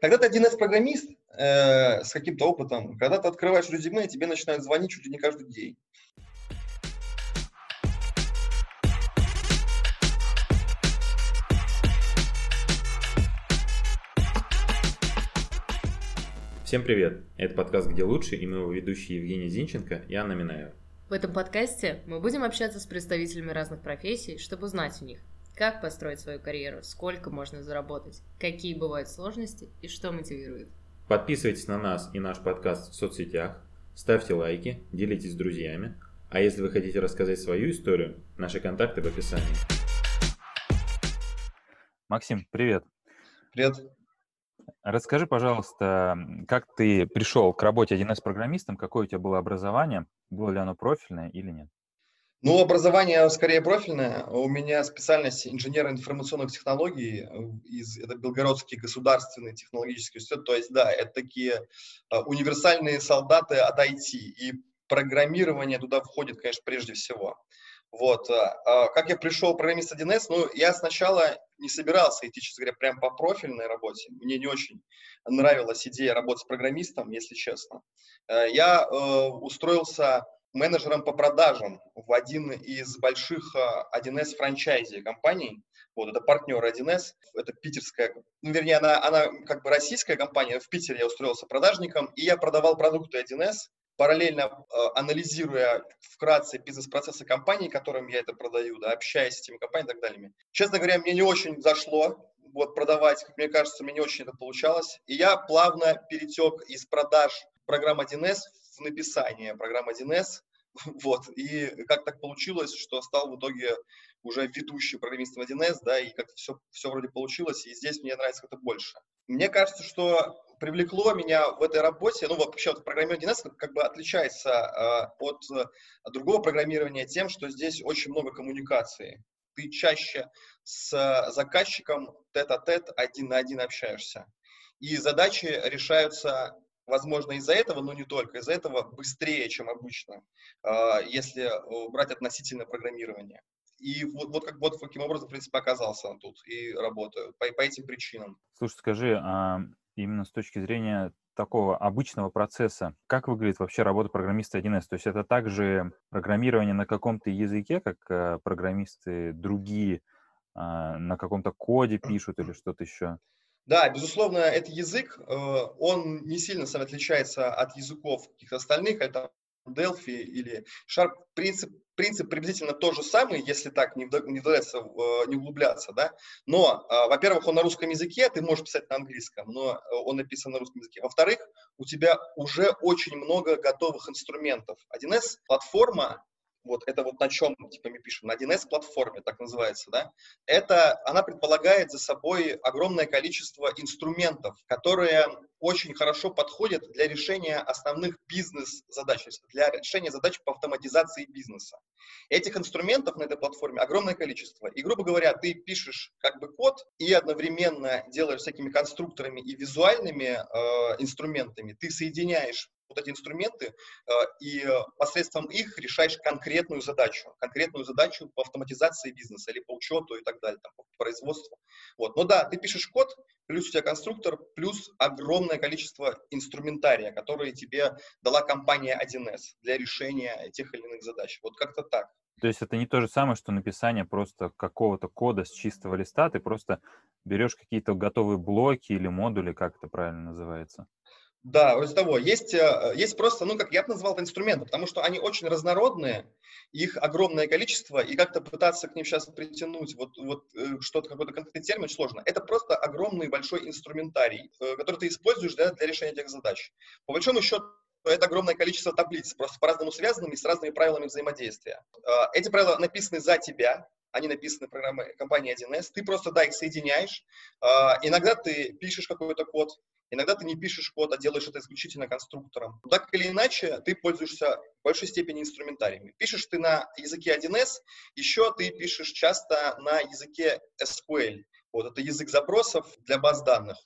Когда ты 1С-программист э, с каким-то опытом, когда ты открываешь резюме, тебе начинают звонить чуть ли не каждый день. Всем привет! Это подкаст «Где лучше» и мы его ведущие Евгений Зинченко и Анна Минаева. В этом подкасте мы будем общаться с представителями разных профессий, чтобы узнать у них, как построить свою карьеру, сколько можно заработать, какие бывают сложности и что мотивирует. Подписывайтесь на нас и наш подкаст в соцсетях, ставьте лайки, делитесь с друзьями, а если вы хотите рассказать свою историю, наши контакты в описании. Максим, привет. Привет. Расскажи, пожалуйста, как ты пришел к работе 1С-программистом, какое у тебя было образование, было ли оно профильное или нет? Ну, образование скорее профильное. У меня специальность инженера информационных технологий, э, из, это Белгородский государственный технологический университет. То есть, да, это такие а, универсальные солдаты от IT. И программирование туда входит, конечно, прежде всего. Вот. А, а как я пришел программист 1С? Ну, я сначала не собирался идти, честно говоря, прям по профильной работе. Мне не очень нравилась идея работать с программистом, если честно. Э, я э, устроился менеджером по продажам в один из больших 1С э, франчайзи компаний. Вот, это партнер 1С, это питерская, ну, вернее, она, она как бы российская компания, в Питере я устроился продажником, и я продавал продукты 1С, параллельно э, анализируя вкратце бизнес-процессы компании, которым я это продаю, да, общаясь с этими компаниями и так далее. Честно говоря, мне не очень зашло вот продавать, как мне кажется, мне не очень это получалось. И я плавно перетек из продаж программ 1С в написание программы 1С, вот, и как так получилось, что стал в итоге уже ведущим программистом 1С, да, и как-то все, все вроде получилось, и здесь мне нравится как-то больше. Мне кажется, что привлекло меня в этой работе, ну, вообще вот программирование 1С как бы отличается э, от э, другого программирования тем, что здесь очень много коммуникации. Ты чаще с заказчиком тет-а-тет один на один общаешься. И задачи решаются возможно, из-за этого, но не только, из-за этого быстрее, чем обычно, а, если брать относительно программирования. И вот, вот как вот каким образом, в принципе, оказался он тут и работаю по, по этим причинам. Слушай, скажи, а именно с точки зрения такого обычного процесса, как выглядит вообще работа программиста 1С? То есть это также программирование на каком-то языке, как э, программисты другие а, на каком-то коде пишут или что-то еще? Да, безусловно, этот язык, э, он не сильно сам отличается от языков каких-то остальных, это Delphi или Sharp. Принцип, принцип приблизительно тот же самый, если так не, не, э, не углубляться, да. Но, э, во-первых, он на русском языке, ты можешь писать на английском, но он написан на русском языке. Во-вторых, у тебя уже очень много готовых инструментов. 1С платформа вот это вот на чем типа мы пишем, на 1С платформе, так называется, да, это, она предполагает за собой огромное количество инструментов, которые очень хорошо подходят для решения основных бизнес-задач, для решения задач по автоматизации бизнеса. Этих инструментов на этой платформе огромное количество. И, грубо говоря, ты пишешь как бы код и одновременно делаешь всякими конструкторами и визуальными э, инструментами, ты соединяешь вот эти инструменты, э, и э, посредством их решаешь конкретную задачу, конкретную задачу по автоматизации бизнеса или по учету и так далее, там, по производству. Вот. Но да, ты пишешь код, плюс у тебя конструктор, плюс огромное количество инструментария, которые тебе дала компания 1С для решения тех или иных задач. Вот как-то так. То есть это не то же самое, что написание просто какого-то кода с чистого листа, ты просто берешь какие-то готовые блоки или модули, как это правильно называется? Да, вроде того. Есть, э, есть просто, ну, как я бы назвал это инструменты, потому что они очень разнородные, их огромное количество, и как-то пытаться к ним сейчас притянуть вот, вот э, что-то, какой-то конкретный термин сложно. Это просто огромный большой инструментарий, э, который ты используешь для, для решения этих задач. По большому счету, это огромное количество таблиц, просто по-разному связанными, с разными правилами взаимодействия. Эти правила написаны за тебя, они написаны программой компании 1С, ты просто, да, их соединяешь. Иногда ты пишешь какой-то код, Иногда ты не пишешь код, а делаешь это исключительно конструктором. Так или иначе, ты пользуешься в большей степени инструментариями. Пишешь ты на языке 1С, еще ты пишешь часто на языке SQL. Вот это язык запросов для баз данных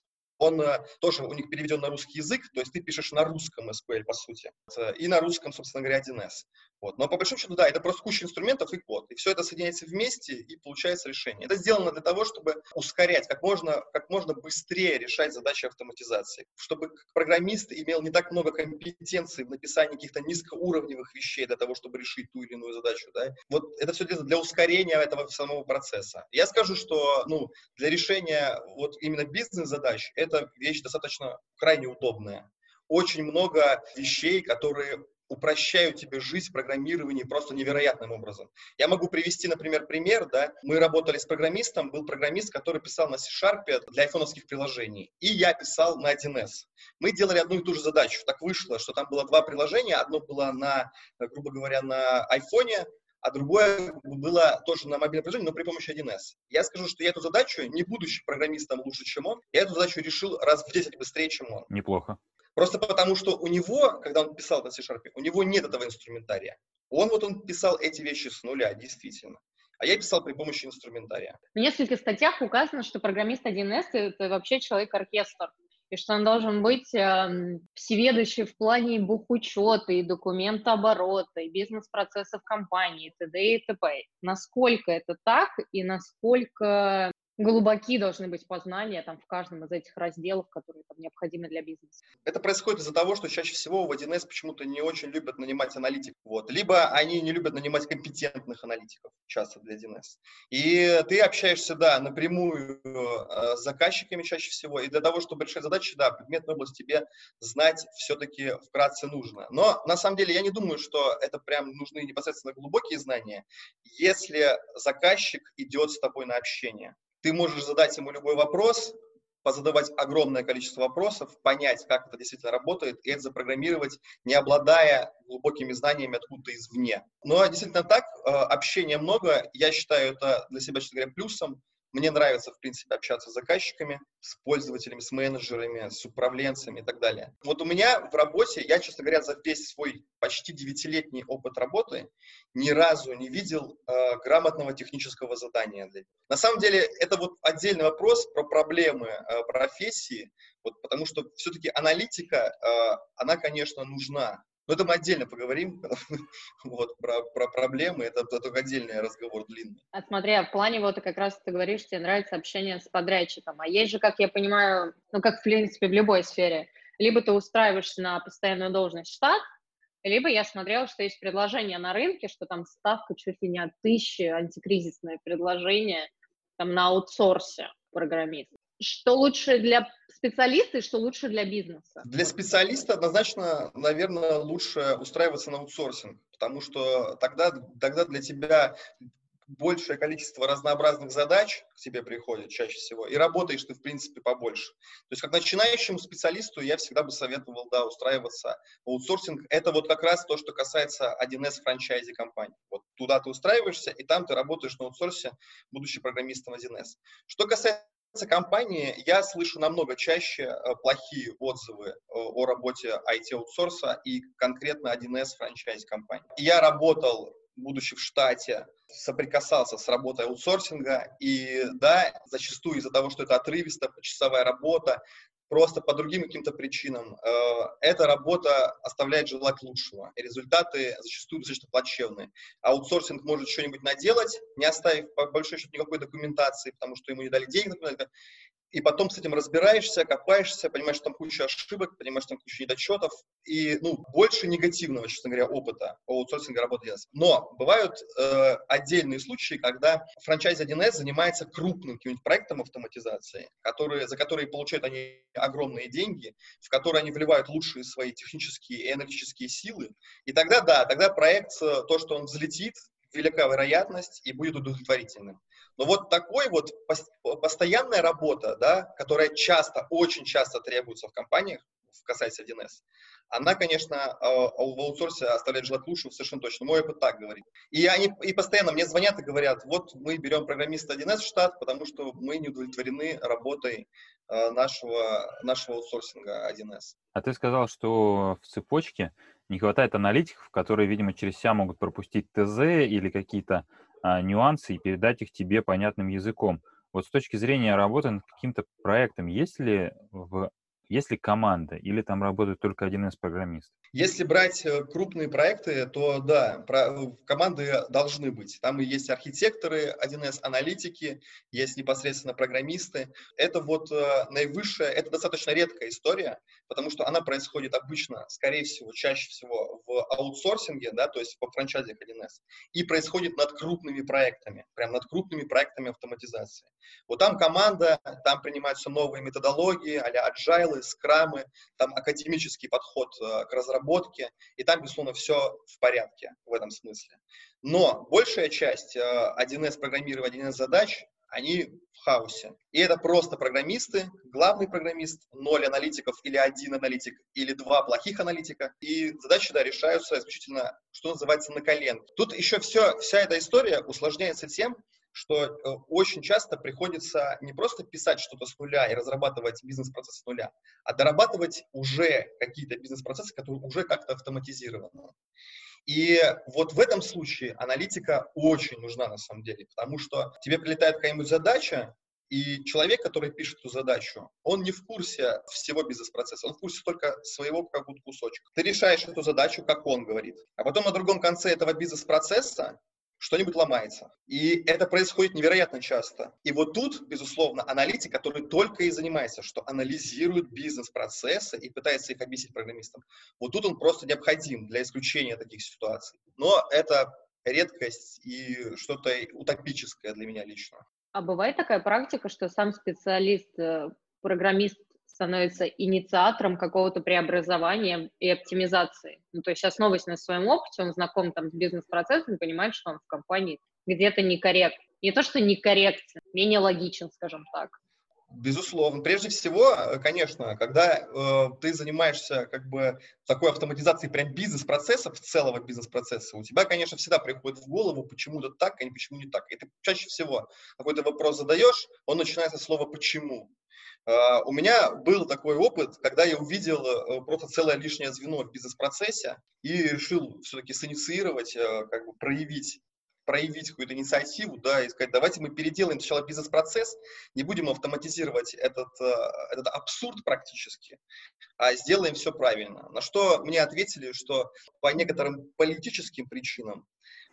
он э, тоже у них переведен на русский язык, то есть ты пишешь на русском SQL, по сути, и на русском, собственно говоря, 1С. Вот. Но по большому счету, да, это просто куча инструментов и код. И все это соединяется вместе, и получается решение. Это сделано для того, чтобы ускорять, как можно, как можно быстрее решать задачи автоматизации. Чтобы программист имел не так много компетенций в написании каких-то низкоуровневых вещей для того, чтобы решить ту или иную задачу. Да? Вот это все для ускорения этого самого процесса. Я скажу, что ну, для решения вот именно бизнес-задач это вещь достаточно крайне удобная очень много вещей, которые упрощают тебе жизнь в программировании просто невероятным образом. Я могу привести, например, пример, да, мы работали с программистом, был программист, который писал на C-Sharp для айфоновских приложений, и я писал на 1С. Мы делали одну и ту же задачу, так вышло, что там было два приложения, одно было на, грубо говоря, на айфоне, а другое было тоже на мобильном приложении, но при помощи 1С. Я скажу, что я эту задачу, не будучи программистом лучше, чем он, я эту задачу решил раз в 10 быстрее, чем он. Неплохо. Просто потому, что у него, когда он писал на C-Sharp, у него нет этого инструментария. Он вот он писал эти вещи с нуля, действительно. А я писал при помощи инструментария. В нескольких статьях указано, что программист 1С — это вообще человек-оркестр, и что он должен быть э, всеведущий в плане бухучета и документооборота, и бизнес-процессов компании, и т.д. и т.п. Насколько это так, и насколько глубоки должны быть познания там в каждом из этих разделов, которые там необходимы для бизнеса. Это происходит из-за того, что чаще всего в 1С почему-то не очень любят нанимать аналитиков. Вот. Либо они не любят нанимать компетентных аналитиков, часто для 1С. И ты общаешься, да, напрямую э, с заказчиками чаще всего, и для того, чтобы решать задачи, да, предметную область тебе знать все-таки вкратце нужно. Но на самом деле я не думаю, что это прям нужны непосредственно глубокие знания, если заказчик идет с тобой на общение. Ты можешь задать ему любой вопрос, позадавать огромное количество вопросов, понять, как это действительно работает, и это запрограммировать, не обладая глубокими знаниями откуда-то извне. Но действительно так, э, общения много, я считаю это для себя, честно говоря, плюсом, мне нравится, в принципе, общаться с заказчиками, с пользователями, с менеджерами, с управленцами и так далее. Вот у меня в работе, я, честно говоря, за весь свой почти девятилетний опыт работы ни разу не видел э, грамотного технического задания. На самом деле, это вот отдельный вопрос про проблемы э, профессии, вот, потому что все-таки аналитика, э, она, конечно, нужна. Но это мы отдельно поговорим, вот, про, про проблемы, это, это только отдельный разговор длинный. А смотри, а в плане вот как раз ты говоришь, тебе нравится общение с подрядчиком, а есть же, как я понимаю, ну, как в принципе в любой сфере, либо ты устраиваешься на постоянную должность штат, либо я смотрела, что есть предложение на рынке, что там ставка чуть ли не от тысячи, антикризисное предложение там на аутсорсе программист. Что лучше для специалиста и что лучше для бизнеса? Для специалиста однозначно, наверное, лучше устраиваться на аутсорсинг, потому что тогда, тогда для тебя большее количество разнообразных задач к тебе приходит чаще всего, и работаешь ты, в принципе, побольше. То есть, как начинающему специалисту я всегда бы советовал, да, устраиваться в аутсорсинг. Это вот как раз то, что касается 1С франчайзи компании. Вот туда ты устраиваешься, и там ты работаешь на аутсорсе, будучи программистом 1С. Что касается компании я слышу намного чаще э, плохие отзывы э, о работе IT-аутсорса и конкретно 1С франчайз компании. Я работал, будучи в штате, соприкасался с работой аутсорсинга, и да, зачастую из-за того, что это отрывисто, часовая работа, просто по другим каким-то причинам, э, эта работа оставляет желать лучшего. И результаты зачастую достаточно плачевные. Аутсорсинг может что-нибудь наделать, не оставив по большой счету никакой документации, потому что ему не дали денег, например, и потом с этим разбираешься, копаешься, понимаешь, что там куча ошибок, понимаешь, что там куча недочетов, и, ну, больше негативного, честно говоря, опыта по аутсорсингу работы Но бывают э, отдельные случаи, когда франчайз 1С занимается крупным каким-нибудь проектом автоматизации, которые, за которые получают они огромные деньги, в которые они вливают лучшие свои технические и аналитические силы, и тогда, да, тогда проект, э, то, что он взлетит, велика вероятность и будет удовлетворительным. Но вот такой вот постоянная работа, да, которая часто, очень часто требуется в компаниях, касается 1С, она, конечно, а, в аутсорсе оставляет желать лучшего совершенно точно. Мой опыт так говорит. И они и постоянно мне звонят и говорят, вот мы берем программиста 1С в штат, потому что мы не удовлетворены работой а, нашего, нашего аутсорсинга 1С. А ты сказал, что в цепочке не хватает аналитиков, которые, видимо, через себя могут пропустить ТЗ или какие-то а, нюансы и передать их тебе понятным языком. Вот с точки зрения работы над каким-то проектом, есть ли в есть ли команда или там работает только один из программистов? Если брать э, крупные проекты, то да, про, команды должны быть. Там и есть архитекторы, 1С аналитики, есть непосредственно программисты. Это вот э, наивысшая, это достаточно редкая история, потому что она происходит обычно, скорее всего, чаще всего в аутсорсинге, да, то есть по франчайзе 1С, и происходит над крупными проектами, прям над крупными проектами автоматизации. Вот там команда, там принимаются новые методологии, а-ля agile, скрамы, там академический подход э, к разработке и там, безусловно, все в порядке в этом смысле. Но большая часть 1С э, программирования, 1С задач, они в хаосе. И это просто программисты, главный программист, ноль аналитиков или один аналитик, или два плохих аналитика. И задачи, да, решаются исключительно, что называется, на колен. Тут еще все, вся эта история усложняется тем, что э, очень часто приходится не просто писать что-то с нуля и разрабатывать бизнес-процесс с нуля, а дорабатывать уже какие-то бизнес-процессы, которые уже как-то автоматизированы. И вот в этом случае аналитика очень нужна на самом деле, потому что тебе прилетает какая-нибудь задача, и человек, который пишет эту задачу, он не в курсе всего бизнес-процесса, он в курсе только своего какого-то кусочка. Ты решаешь эту задачу, как он говорит. А потом на другом конце этого бизнес-процесса что-нибудь ломается. И это происходит невероятно часто. И вот тут, безусловно, аналитик, который только и занимается, что анализирует бизнес-процессы и пытается их объяснить программистам, вот тут он просто необходим для исключения таких ситуаций. Но это редкость и что-то утопическое для меня лично. А бывает такая практика, что сам специалист, э, программист становится инициатором какого-то преобразования и оптимизации. Ну, то есть основываясь на своем опыте, он знаком там с бизнес-процессом, понимает, что он в компании где-то некорректно. Не то, что некорректен, менее логичен, скажем так. Безусловно. Прежде всего, э, конечно, когда э, ты занимаешься как бы такой автоматизацией прям бизнес-процессов, целого бизнес-процесса, у тебя, конечно, всегда приходит в голову, почему-то так, а не почему не так. И ты чаще всего какой-то вопрос задаешь, он начинается с слова «почему». А, у меня был такой опыт, когда я увидел э, просто целое лишнее звено в бизнес-процессе и решил все-таки синициировать, э, как бы проявить проявить какую-то инициативу, да, и сказать, давайте мы переделаем сначала бизнес-процесс, не будем автоматизировать этот, э, этот абсурд практически, а сделаем все правильно. На что мне ответили, что по некоторым политическим причинам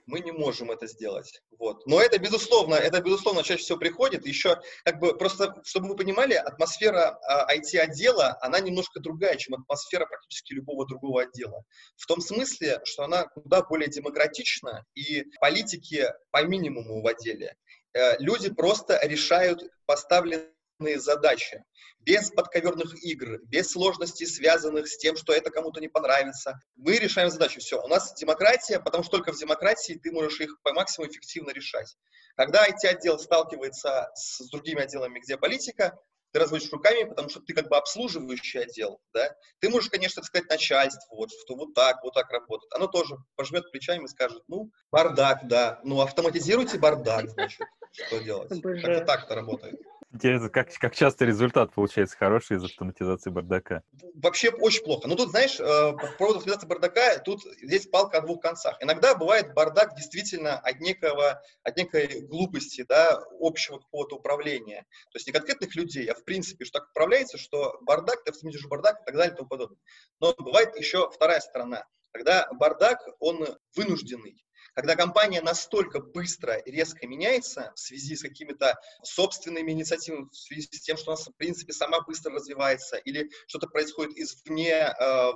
мы не можем это сделать. Вот. Но это, безусловно, это, безусловно, чаще всего приходит. Еще, как бы, просто, чтобы вы понимали, атмосфера IT-отдела, она немножко другая, чем атмосфера практически любого другого отдела. В том смысле, что она куда более демократична, и политики по минимуму в отделе. Э, люди просто решают поставленные задачи, без подковерных игр, без сложностей, связанных с тем, что это кому-то не понравится. Мы решаем задачу. Все, у нас демократия, потому что только в демократии ты можешь их по максимуму эффективно решать. Когда IT-отдел сталкивается с другими отделами, где политика, ты разводишь руками, потому что ты как бы обслуживающий отдел, да, ты можешь, конечно, сказать начальству, вот, что вот так, вот так работает. Оно тоже пожмет плечами и скажет, ну, бардак, да, ну, автоматизируйте бардак, значит, что делать. Как-то так-то работает. Интересно, как, как часто результат получается хороший из автоматизации бардака? Вообще очень плохо. Ну тут, знаешь, э, по поводу автоматизации бардака, тут здесь палка о двух концах. Иногда бывает бардак действительно от некого, от некой глупости, да, общего какого-то управления. То есть не конкретных людей, а в принципе, что так управляется, что бардак, ты автоматизируешь бардак и так далее и тому подобное. Но бывает еще вторая сторона, когда бардак, он вынужденный. Когда компания настолько быстро и резко меняется в связи с какими-то собственными инициативами, в связи с тем, что она, в принципе, сама быстро развивается, или что-то происходит извне, э,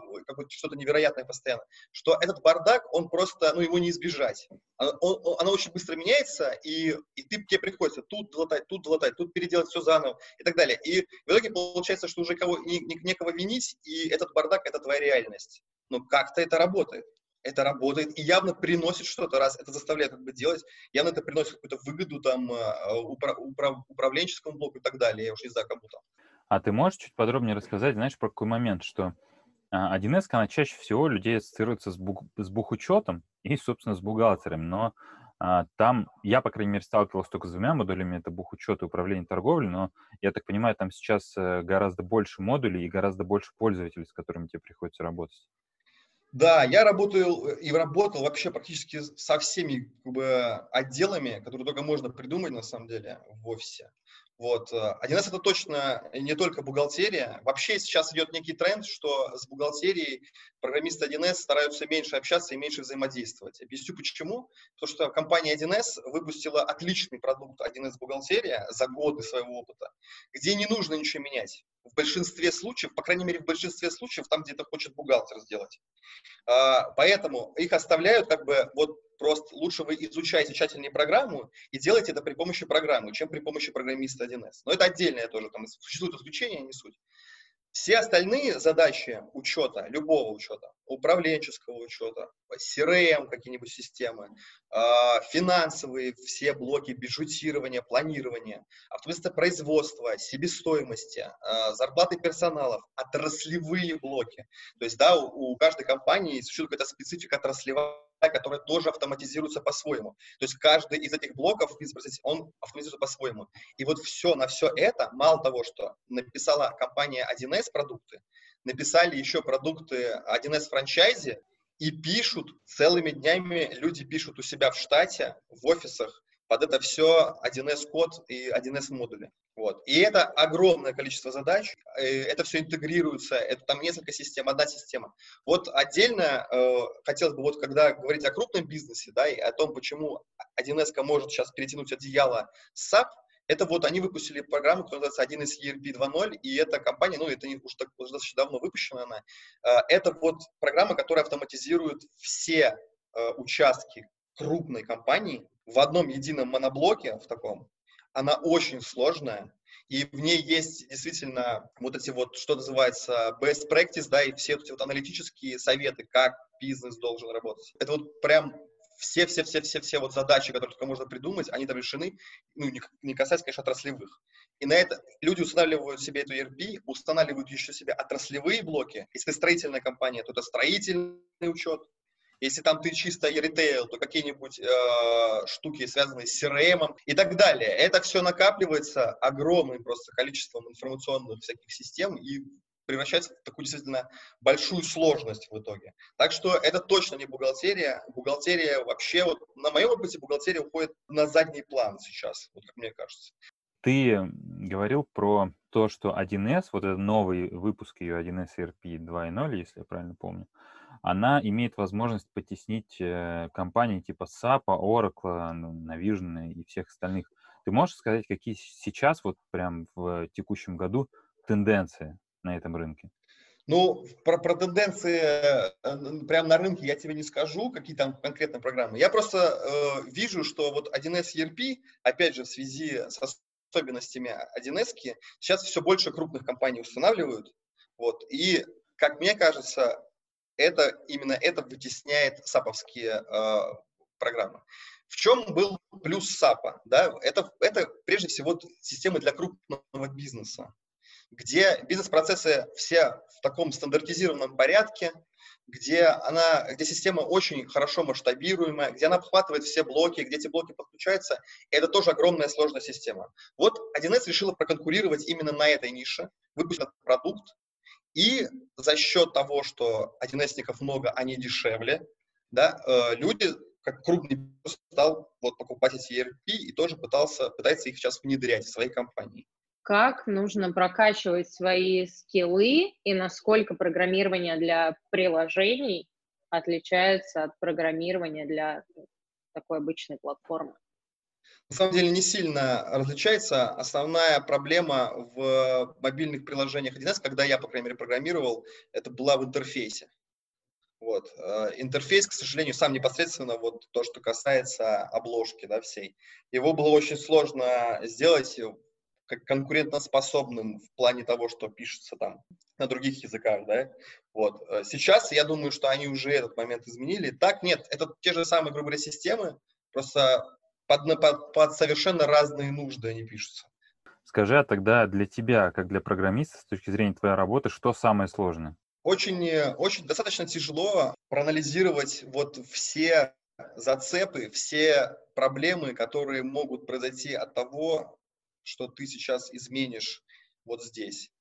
что-то невероятное постоянно, что этот бардак, он просто, ну, его не избежать. Оно, он, оно очень быстро меняется, и, и ты, тебе приходится тут долатать, тут долатать, тут переделать все заново и так далее. И в итоге получается, что уже кого, не, не, некого винить, и этот бардак — это твоя реальность. Но как-то это работает это работает и явно приносит что-то, раз это заставляет как бы делать, явно это приносит какую-то выгоду там а, упра- упра- управленческому блоку и так далее, я уж не знаю, кому там. А ты можешь чуть подробнее рассказать, знаешь, про какой момент, что 1С, а, она чаще всего людей ассоциируется с, бух, с бухучетом и, собственно, с бухгалтерами, но а, там я, по крайней мере, сталкивался только с двумя модулями, это бухучет и управление торговлей, но, я так понимаю, там сейчас э, гораздо больше модулей и гораздо больше пользователей, с которыми тебе приходится работать. Да, я работаю э, и работал вообще практически со всеми как бы, отделами, которые только можно придумать на самом деле в офисе. Вот. 1С это точно не только бухгалтерия. Вообще сейчас идет некий тренд, что с бухгалтерией программисты 1С стараются меньше общаться и меньше взаимодействовать. Объясню почему. Потому что компания 1С выпустила отличный продукт 1С бухгалтерия за годы своего опыта, где не нужно ничего менять. В большинстве случаев, по крайней мере в большинстве случаев, там где-то хочет бухгалтер сделать. А, поэтому их оставляют как бы вот Просто лучше вы изучайте тщательнее программу и делайте это при помощи программы, чем при помощи программиста 1С. Но это отдельное тоже, там существуют исключения, не суть. Все остальные задачи учета, любого учета, управленческого учета, CRM какие-нибудь системы, а, финансовые все блоки бюджетирования, планирования, автоматизация производства, себестоимости, а, зарплаты персоналов, отраслевые блоки. То есть, да, у каждой компании существует какая-то специфика отраслевая которая тоже автоматизируется по-своему. То есть каждый из этих блоков, он автоматизируется по-своему. И вот все на все это, мало того, что написала компания 1С продукты, написали еще продукты 1С франчайзи, и пишут целыми днями, люди пишут у себя в штате, в офисах, под это все 1С код и 1С модули. Вот. И это огромное количество задач, э, это все интегрируется, это там несколько систем, одна система. Вот отдельно э, хотелось бы, вот когда говорить о крупном бизнесе, да, и о том, почему 1С может сейчас перетянуть одеяло с SAP, это вот они выпустили программу, которая называется 1С ERP 2.0, и эта компания, ну, это не, уж, так, уже достаточно давно выпущена она, э, это вот программа, которая автоматизирует все э, участки крупной компании в одном едином моноблоке, в таком, она очень сложная, и в ней есть действительно вот эти вот, что называется, best practice, да, и все эти вот аналитические советы, как бизнес должен работать. Это вот прям все-все-все-все-все вот задачи, которые только можно придумать, они там решены, ну, не, не касаясь, конечно, отраслевых. И на это люди устанавливают себе эту ERP, устанавливают еще себе отраслевые блоки. Если строительная компания, то это строительный учет, если там ты чисто ритейл, то какие-нибудь э, штуки, связанные с CRM и так далее. Это все накапливается огромным просто количеством информационных всяких систем и превращается в такую действительно большую сложность в итоге. Так что это точно не бухгалтерия. Бухгалтерия вообще, вот на моем опыте бухгалтерия уходит на задний план сейчас, вот как мне кажется. Ты говорил про то, что 1С, вот этот новый выпуск ее 1С ERP 2.0, если я правильно помню, она имеет возможность потеснить э, компании типа SAP, Oracle, ну, Navision и всех остальных. Ты можешь сказать, какие сейчас, вот прям в текущем году, тенденции на этом рынке? Ну, про, про тенденции э, прямо на рынке я тебе не скажу, какие там конкретные программы. Я просто э, вижу, что вот 1С ERP, опять же, в связи с особенностями 1С, сейчас все больше крупных компаний устанавливают. Вот, и, как мне кажется, это, именно это вытесняет саповские э, программы. В чем был плюс САПа? Да? Это, это прежде всего системы для крупного бизнеса, где бизнес-процессы все в таком стандартизированном порядке, где, она, где система очень хорошо масштабируемая, где она обхватывает все блоки, где эти блоки подключаются. Это тоже огромная сложная система. Вот 1С решила проконкурировать именно на этой нише, выпустить продукт, и за счет того, что 1С много, они дешевле, да, э, люди, как крупный стал вот, покупать эти ERP и тоже пытался, пытается их сейчас внедрять в своей компании. Как нужно прокачивать свои скиллы и насколько программирование для приложений отличается от программирования для такой обычной платформы? На самом деле не сильно различается. Основная проблема в мобильных приложениях 1С, когда я, по крайней мере, программировал, это была в интерфейсе. Вот. Э, интерфейс, к сожалению, сам непосредственно вот то, что касается обложки да, всей. Его было очень сложно сделать как конкурентоспособным в плане того, что пишется там на других языках, да, вот. Э, сейчас я думаю, что они уже этот момент изменили. Так, нет, это те же самые, грубо говоря, системы, просто под, под, под совершенно разные нужды они пишутся. Скажи, а тогда для тебя, как для программиста, с точки зрения твоей работы, что самое сложное? Очень, очень достаточно тяжело проанализировать вот все зацепы, все проблемы, которые могут произойти от того, что ты сейчас изменишь вот здесь.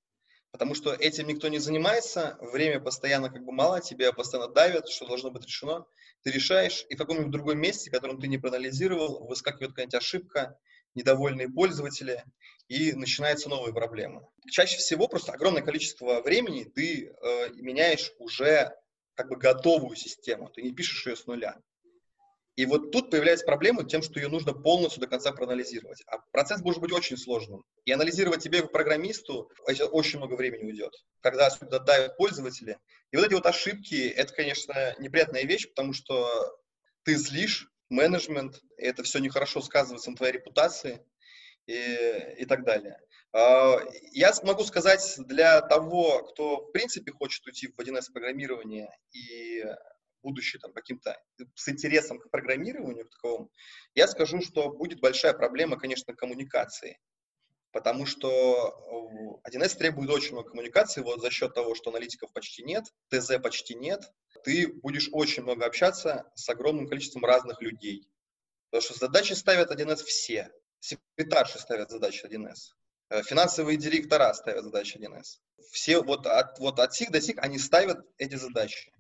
Потому что этим никто не занимается, время постоянно как бы мало, тебя постоянно давят, что должно быть решено. Ты решаешь, и в каком-нибудь другом месте, которым ты не проанализировал, выскакивает какая-нибудь ошибка, недовольные пользователи, и начинаются новые проблемы. Чаще всего просто огромное количество времени ты э, меняешь уже как бы готовую систему, ты не пишешь ее с нуля. И вот тут появляется проблема тем, что ее нужно полностью до конца проанализировать. А процесс может быть очень сложным. И анализировать тебе, как программисту, очень много времени уйдет, когда сюда давят пользователи. И вот эти вот ошибки, это, конечно, неприятная вещь, потому что ты злишь менеджмент, это все нехорошо сказывается на твоей репутации и, и так далее. А, я могу сказать для того, кто в принципе хочет уйти в 1С программирование и будущее там каким-то с интересом к программированию к таковому, я скажу, что будет большая проблема, конечно, коммуникации. Потому что 1С требует очень много коммуникации, вот за счет того, что аналитиков почти нет, ТЗ почти нет, ты будешь очень много общаться с огромным количеством разных людей. Потому что задачи ставят 1С все. Секретарши ставят задачи 1С. Э, финансовые директора ставят задачи 1С. Все вот от, вот от сих до сих они ставят эти задачи.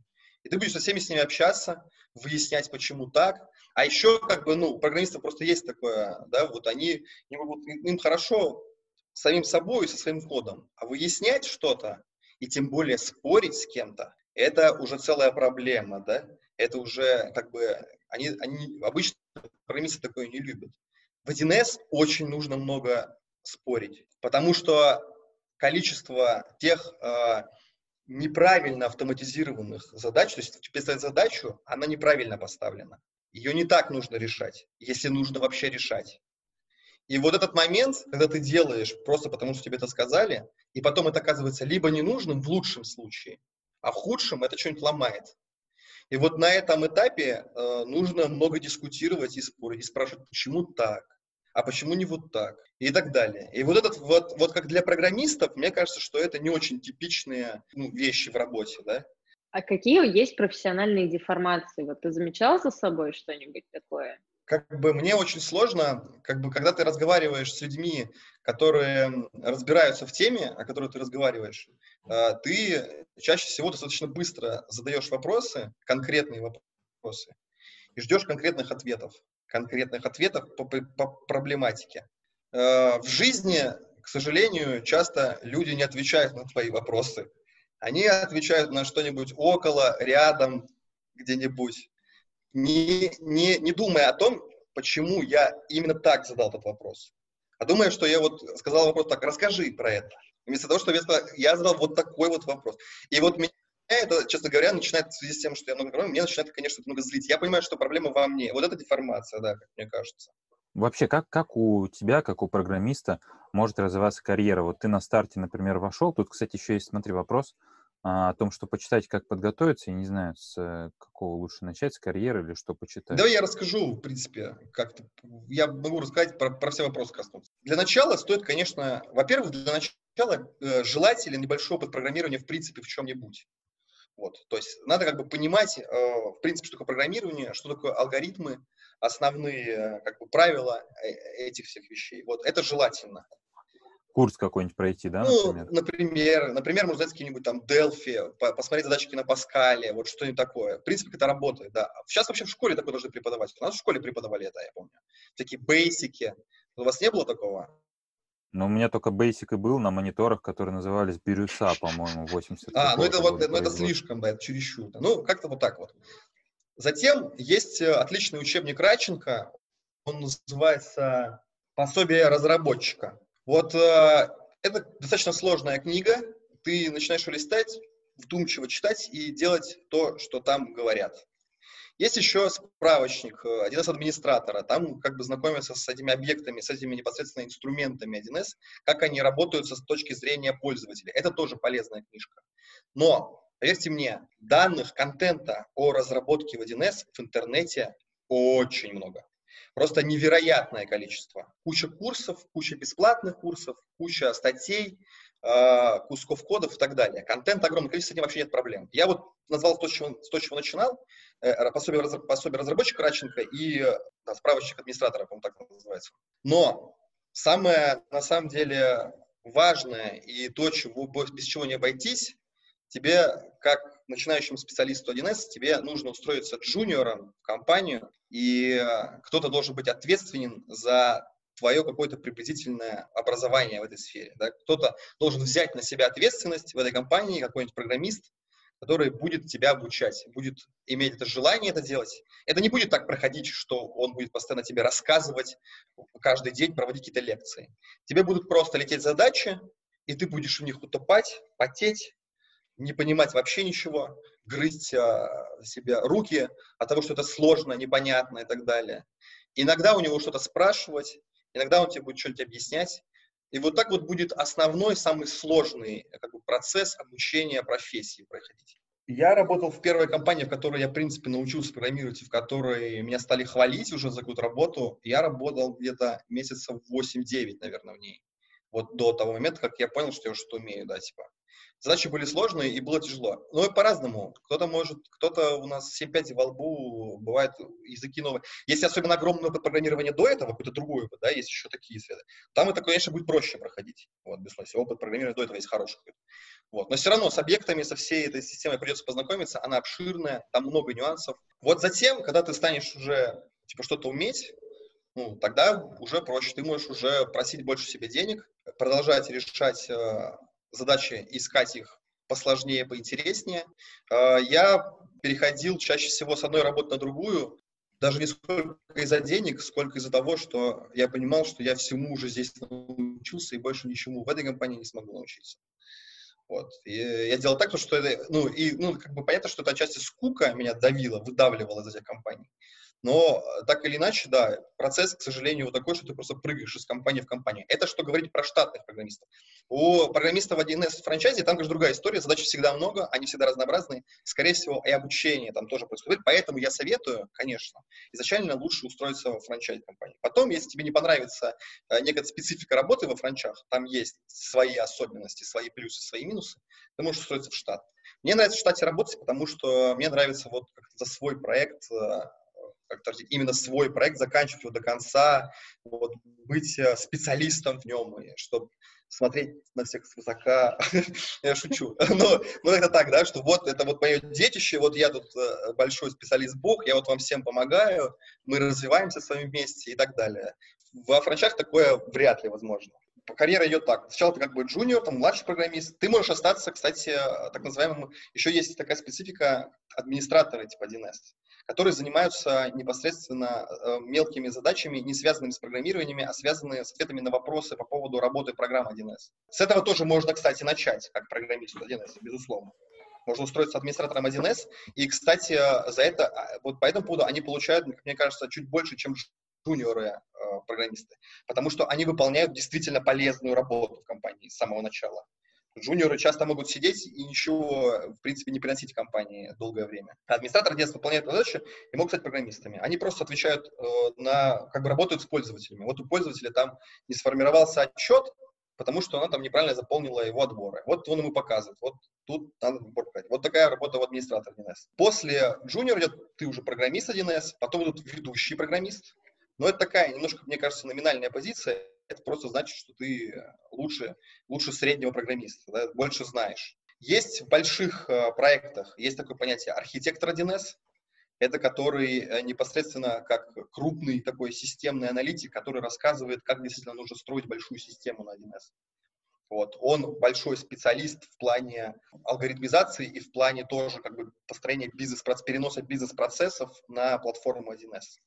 И ты будешь со всеми с ними общаться, выяснять, почему так. А еще, как бы, ну, программистов просто есть такое, да, вот они, им хорошо самим собой, со своим кодом. А выяснять что-то, и тем более спорить с кем-то, это уже целая проблема, да. Это уже, как бы, они, они обычно программисты такое не любят. В 1С очень нужно много спорить, потому что количество тех э, неправильно автоматизированных задач, то есть тебе ставят задачу, она неправильно поставлена. Ее не так нужно решать, если нужно вообще решать. И вот этот момент, когда ты делаешь просто потому, что тебе это сказали, и потом это оказывается либо ненужным в лучшем случае, а в худшем это что-нибудь ломает. И вот на этом этапе э, нужно много дискутировать и спорить, и спрашивать, почему так, а почему не вот так, и так далее. И вот этот вот, вот как для программистов, мне кажется, что это не очень типичные ну, вещи в работе, да. А какие есть профессиональные деформации? Вот ты замечал за собой что-нибудь такое? Как бы мне очень сложно, как бы когда ты разговариваешь с людьми, которые разбираются в теме, о которой ты разговариваешь, э, ты чаще всего достаточно быстро задаешь вопросы, конкретные вопросы, и ждешь конкретных ответов конкретных ответов по, по проблематике. Э, в жизни, к сожалению, часто люди не отвечают на твои вопросы. Они отвечают на что-нибудь около, рядом, где-нибудь, не, не, не думая о том, почему я именно так задал этот вопрос. А думая, что я вот сказал вопрос так, расскажи про это. Вместо того, сказал, я задал вот такой вот вопрос. И вот меня это, честно говоря, начинает в связи с тем, что я много говорю, мне начинает, конечно, много злить. Я понимаю, что проблема во мне. Вот это деформация, да, как мне кажется. Вообще, как, как у тебя, как у программиста, может развиваться карьера? Вот ты на старте, например, вошел. Тут, кстати, еще есть, смотри, вопрос а, о том, что почитать, как подготовиться. Я не знаю, с э, какого лучше начать, с карьеры или что почитать. Давай я расскажу, в принципе, как-то. Я могу рассказать про, про все вопросы коснуться. Для начала стоит, конечно, во-первых, для начала э, желателен небольшой опыт программирования в принципе в чем-нибудь. Вот, то есть надо как бы понимать, э, в принципе, что такое программирование, что такое алгоритмы, основные как бы правила э, этих всех вещей. Вот это желательно. Курс какой-нибудь пройти, да, ну, например? например, например, можно взять какие-нибудь там Delphi, посмотреть задачки на Паскале, вот что-нибудь такое. В принципе, это работает, да. Сейчас вообще в школе такое должны преподавать. У нас в школе преподавали это, я помню. Такие бейсики. У вас не было такого? Но у меня только Basic и был на мониторах, которые назывались Бирюса, по-моему, 80 А, ну это вот, ну это слишком, да, это чересчур. Ну, как-то вот так вот. Затем есть э, отличный учебник Радченко, он называется «Пособие разработчика». Вот э, это достаточно сложная книга, ты начинаешь ее листать, вдумчиво читать и делать то, что там говорят. Есть еще справочник 1С э. Там как бы знакомиться с этими объектами, с этими непосредственно инструментами 1С, как они работают с точки зрения пользователя. Это тоже полезная книжка. Но, поверьте мне, данных, контента о разработке в 1С в интернете очень много. Просто невероятное количество. Куча курсов, куча бесплатных курсов, куча статей, кусков кодов и так далее. Контент огромный количество, с этим вообще нет проблем. Я вот назвал то, с чего, с то, чего начинал. Э, пособие, пособие разработчика Радченко и да, справочник администратора, по-моему, так называется. Но самое, на самом деле, важное и то, чего, без чего не обойтись, тебе, как начинающему специалисту 1С, тебе нужно устроиться джуниором в компанию, и кто-то должен быть ответственен за твое какое-то приблизительное образование в этой сфере. Да? Кто-то должен взять на себя ответственность в этой компании, какой-нибудь программист, который будет тебя обучать, будет иметь это желание это делать. Это не будет так проходить, что он будет постоянно тебе рассказывать, каждый день проводить какие-то лекции. Тебе будут просто лететь задачи, и ты будешь в них утопать, потеть, не понимать вообще ничего, грызть а, себе руки от того, что это сложно, непонятно и так далее. Иногда у него что-то спрашивать, иногда он тебе будет что-нибудь объяснять. И вот так вот будет основной, самый сложный как бы, процесс обучения профессии проходить. Я работал в первой компании, в которой я, в принципе, научился программировать, в которой меня стали хвалить уже за какую-то работу. Я работал где-то месяцев 8-9, наверное, в ней. Вот до того момента, как я понял, что я уже что умею, да, типа. Задачи были сложные и было тяжело. Но и по-разному. Кто-то может, кто-то у нас 7-5 во лбу, бывает языки новые. Если особенно огромный опыт до этого, какой-то другой да, есть еще такие среды, там это, конечно, будет проще проходить. Вот, без если опыт программирования до этого есть хороший. Вот. Но все равно с объектами, со всей этой системой придется познакомиться, она обширная, там много нюансов. Вот затем, когда ты станешь уже типа что-то уметь, ну, тогда уже проще. Ты можешь уже просить больше себе денег, продолжать решать э, задачи искать их посложнее, поинтереснее. А, я переходил чаще всего с одной работы на другую, даже не сколько из-за денег, сколько из-за того, что я понимал, что я всему уже здесь научился и больше ничему в этой компании не смогу научиться. Вот. И я делал так, что это, ну, и, ну, как бы понятно, что это отчасти скука меня давила, выдавливала из этих компаний. Но э, так или иначе, да, процесс, к сожалению, вот такой, что ты просто прыгаешь из компании в компанию. Это что говорить про штатных программистов. У программистов 1С франчайзе там, конечно, другая история, задач всегда много, они всегда разнообразные. Скорее всего, и обучение там тоже происходит. Поэтому я советую, конечно, изначально лучше устроиться в франчайз-компании. Потом, если тебе не понравится э, некая специфика работы во франчах, там есть свои особенности, свои плюсы, свои минусы, ты можешь устроиться в штат. Мне нравится в штате работать, потому что мне нравится вот как-то свой проект э, как-то именно свой проект, заканчивать его до конца, вот, быть э, специалистом в нем, и чтобы смотреть на всех свысока. Я шучу. Но, но это так, да, что вот это вот мое детище, вот я тут э, большой специалист Бог, я вот вам всем помогаю, мы развиваемся с вами вместе и так далее. Во франчах такое вряд ли возможно. Карьера идет так. Сначала ты как бы джуниор, там младший программист. Ты можешь остаться, кстати, так называемым, еще есть такая специфика администратора типа 1С которые занимаются непосредственно э, мелкими задачами, не связанными с программированиями, а связанные с ответами на вопросы по поводу работы программ 1С. С этого тоже можно, кстати, начать, как программист 1С, безусловно. Можно устроиться администратором 1С. И, кстати, за это, а, вот по этому поводу они получают, мне кажется, чуть больше, чем джуниоры э, потому что они выполняют действительно полезную работу в компании с самого начала. Джуниоры часто могут сидеть и ничего, в принципе, не приносить компании долгое время. Администратор детства выполняет задачи и могут стать программистами. Они просто отвечают э, на, как бы работают с пользователями. Вот у пользователя там не сформировался отчет, потому что она там неправильно заполнила его отборы. Вот он ему показывает. Вот тут надо отбор Вот такая работа в администратор 1С. После джуниор идет, ты уже программист 1С, потом идут ведущий программист. Но это такая немножко, мне кажется, номинальная позиция это просто значит, что ты лучше, лучше среднего программиста, да, больше знаешь. Есть в больших э, проектах, есть такое понятие архитектор 1С, это который э, непосредственно как крупный такой системный аналитик, который рассказывает, как действительно нужно строить большую систему на 1С. Вот. Он большой специалист в плане алгоритмизации и в плане тоже как бы построения бизнес переноса бизнес-процессов на платформу 1С.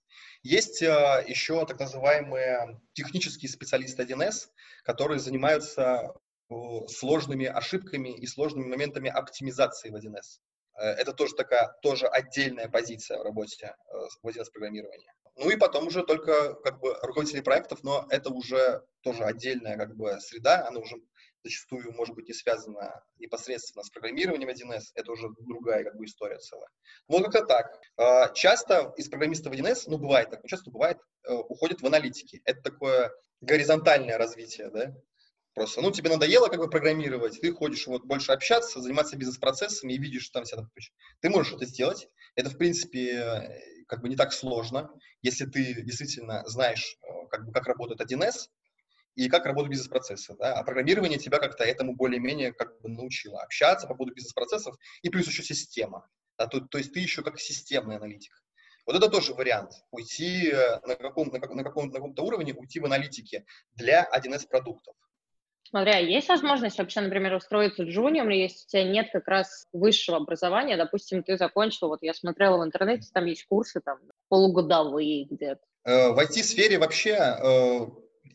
Есть э, еще так называемые технические специалисты 1С, которые занимаются э, сложными ошибками и сложными моментами оптимизации в 1С. Э, это тоже такая, тоже отдельная позиция в работе в 1С программирования. Ну и потом уже только как бы руководители проектов, но это уже тоже отдельная как бы среда, она уже зачастую может быть не связана непосредственно с программированием 1С, это уже другая как бы история целая. Вот как-то так. А, часто из программистов 1С, ну бывает так, но часто бывает, э, уходят в аналитики. Это такое горизонтальное развитие, да, Просто, ну, тебе надоело как бы программировать, ты ходишь вот больше общаться, заниматься бизнес-процессами и видишь там вся куча. Ты можешь это сделать. Это, в принципе, как бы не так сложно, если ты действительно знаешь, э, как бы, как работает 1С, и как работают бизнес-процессы. Да? А программирование тебя как-то этому более-менее как бы научило. Общаться по поводу бизнес-процессов и плюс еще система. Да? То, то есть ты еще как системный аналитик. Вот это тоже вариант. Уйти э, на, каком, на, каком, на, каком, на каком-то уровне, уйти в аналитике для 1С продуктов. Смотря, есть возможность вообще, например, устроиться джуниором, если у тебя нет как раз высшего образования, допустим, ты закончил, вот я смотрела в интернете, там есть курсы там полугодовые где-то. Э, в IT-сфере вообще э,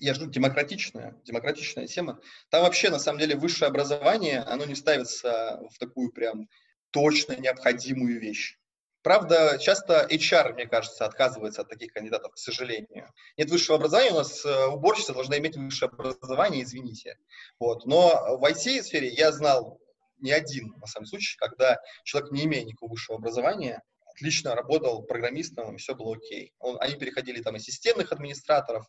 я жду демократичная, демократичная тема. Там вообще, на самом деле, высшее образование, оно не ставится в такую прям точно необходимую вещь. Правда, часто HR, мне кажется, отказывается от таких кандидатов, к сожалению. Нет высшего образования, у нас э, уборщица должна иметь высшее образование, извините. Вот. Но в IT-сфере я знал не один, на самом случай, когда человек, не имея никакого высшего образования, отлично работал программистом, и все было окей. Он, они переходили там из системных администраторов.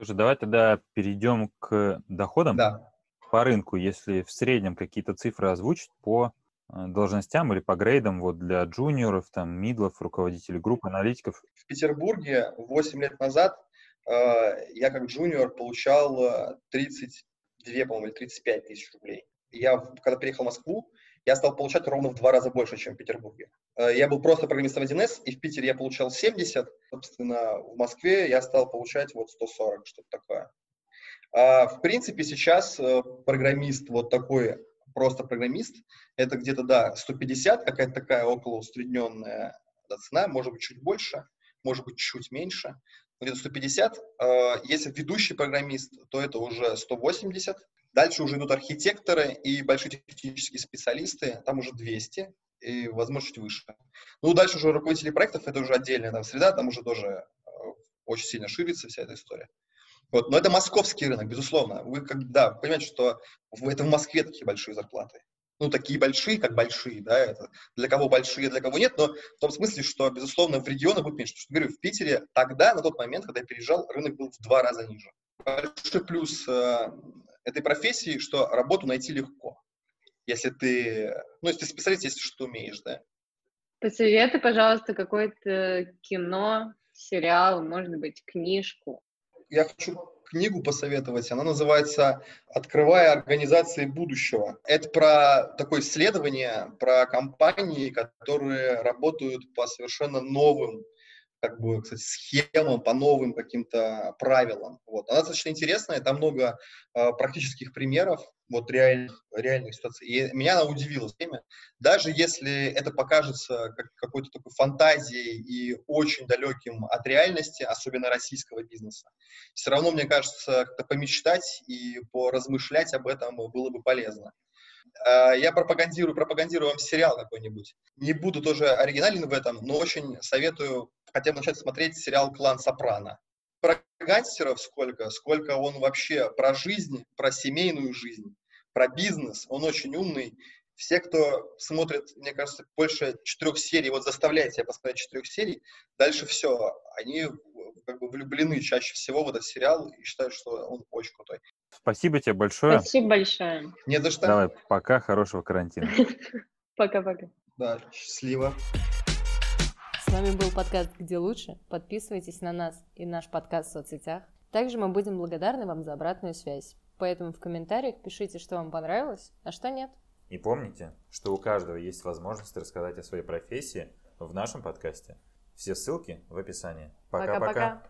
Слушай, давай тогда перейдем к доходам. Да. По рынку, если в среднем какие-то цифры озвучить по э, должностям или по грейдам вот для джуниоров, там, мидлов, руководителей групп, аналитиков? В Петербурге 8 лет назад э, я как джуниор получал 32, э, по-моему, или 35 тысяч рублей. Я, когда приехал в Москву, я стал получать ровно в два раза больше, чем в Петербурге. Э, я был просто программистом 1С, и в Питере я получал 70, собственно, в Москве я стал получать вот 140, что-то такое. А, в принципе, сейчас э, программист, вот такой просто программист, это где-то, да, 150, какая-то такая около усредненная цена, может быть, чуть больше, может быть, чуть меньше, где-то 150. Э, если ведущий программист, то это уже 180. Дальше уже идут архитекторы и большие технические специалисты, там уже 200 и, возможно, чуть выше. Ну, дальше уже руководители проектов, это уже отдельная там среда, там уже тоже э, очень сильно ширится вся эта история. Вот. Но это московский рынок, безусловно. Вы как, да, понимаете, что в, это в Москве такие большие зарплаты. Ну, такие большие, как большие, да, это для кого большие, для кого нет, но в том смысле, что, безусловно, в регионах будет меньше. Потому что, говорю, в Питере тогда, на тот момент, когда я переезжал, рынок был в два раза ниже. Большой плюс э, этой профессии, что работу найти легко. Если ты, ну, если ты специалист, если что умеешь, да. Посоветуй, пожалуйста, какое-то кино, сериал, может быть, книжку. Я хочу книгу посоветовать. Она называется «Открывая организации будущего». Это про такое исследование, про компании, которые работают по совершенно новым как бы, кстати, схемам, по новым каким-то правилам. Вот. Она достаточно интересная, там много э, практических примеров, вот реальных, реальных ситуаций. И меня она удивила время. Даже если это покажется как какой-то такой фантазией и очень далеким от реальности, особенно российского бизнеса, все равно, мне кажется, как-то помечтать и поразмышлять об этом было бы полезно. А, я пропагандирую, пропагандирую вам сериал какой-нибудь. Не буду тоже оригинален в этом, но очень советую хотя бы начать смотреть сериал «Клан Сопрано». Про гангстеров сколько, сколько он вообще про жизнь, про семейную жизнь, про бизнес. Он очень умный. Все, кто смотрит, мне кажется, больше четырех серий, вот заставляет себя посмотреть четырех серий, дальше все. Они как бы влюблены чаще всего в этот сериал и считают, что он очень крутой. Спасибо тебе большое. Спасибо большое. Не за что. Давай, пока, хорошего карантина. Пока-пока. Да, счастливо. С вами был подкаст «Где лучше?». Подписывайтесь на нас и наш подкаст в соцсетях. Также мы будем благодарны вам за обратную связь. Поэтому в комментариях пишите, что вам понравилось, а что нет. И помните, что у каждого есть возможность рассказать о своей профессии в нашем подкасте. Все ссылки в описании. Пока-пока.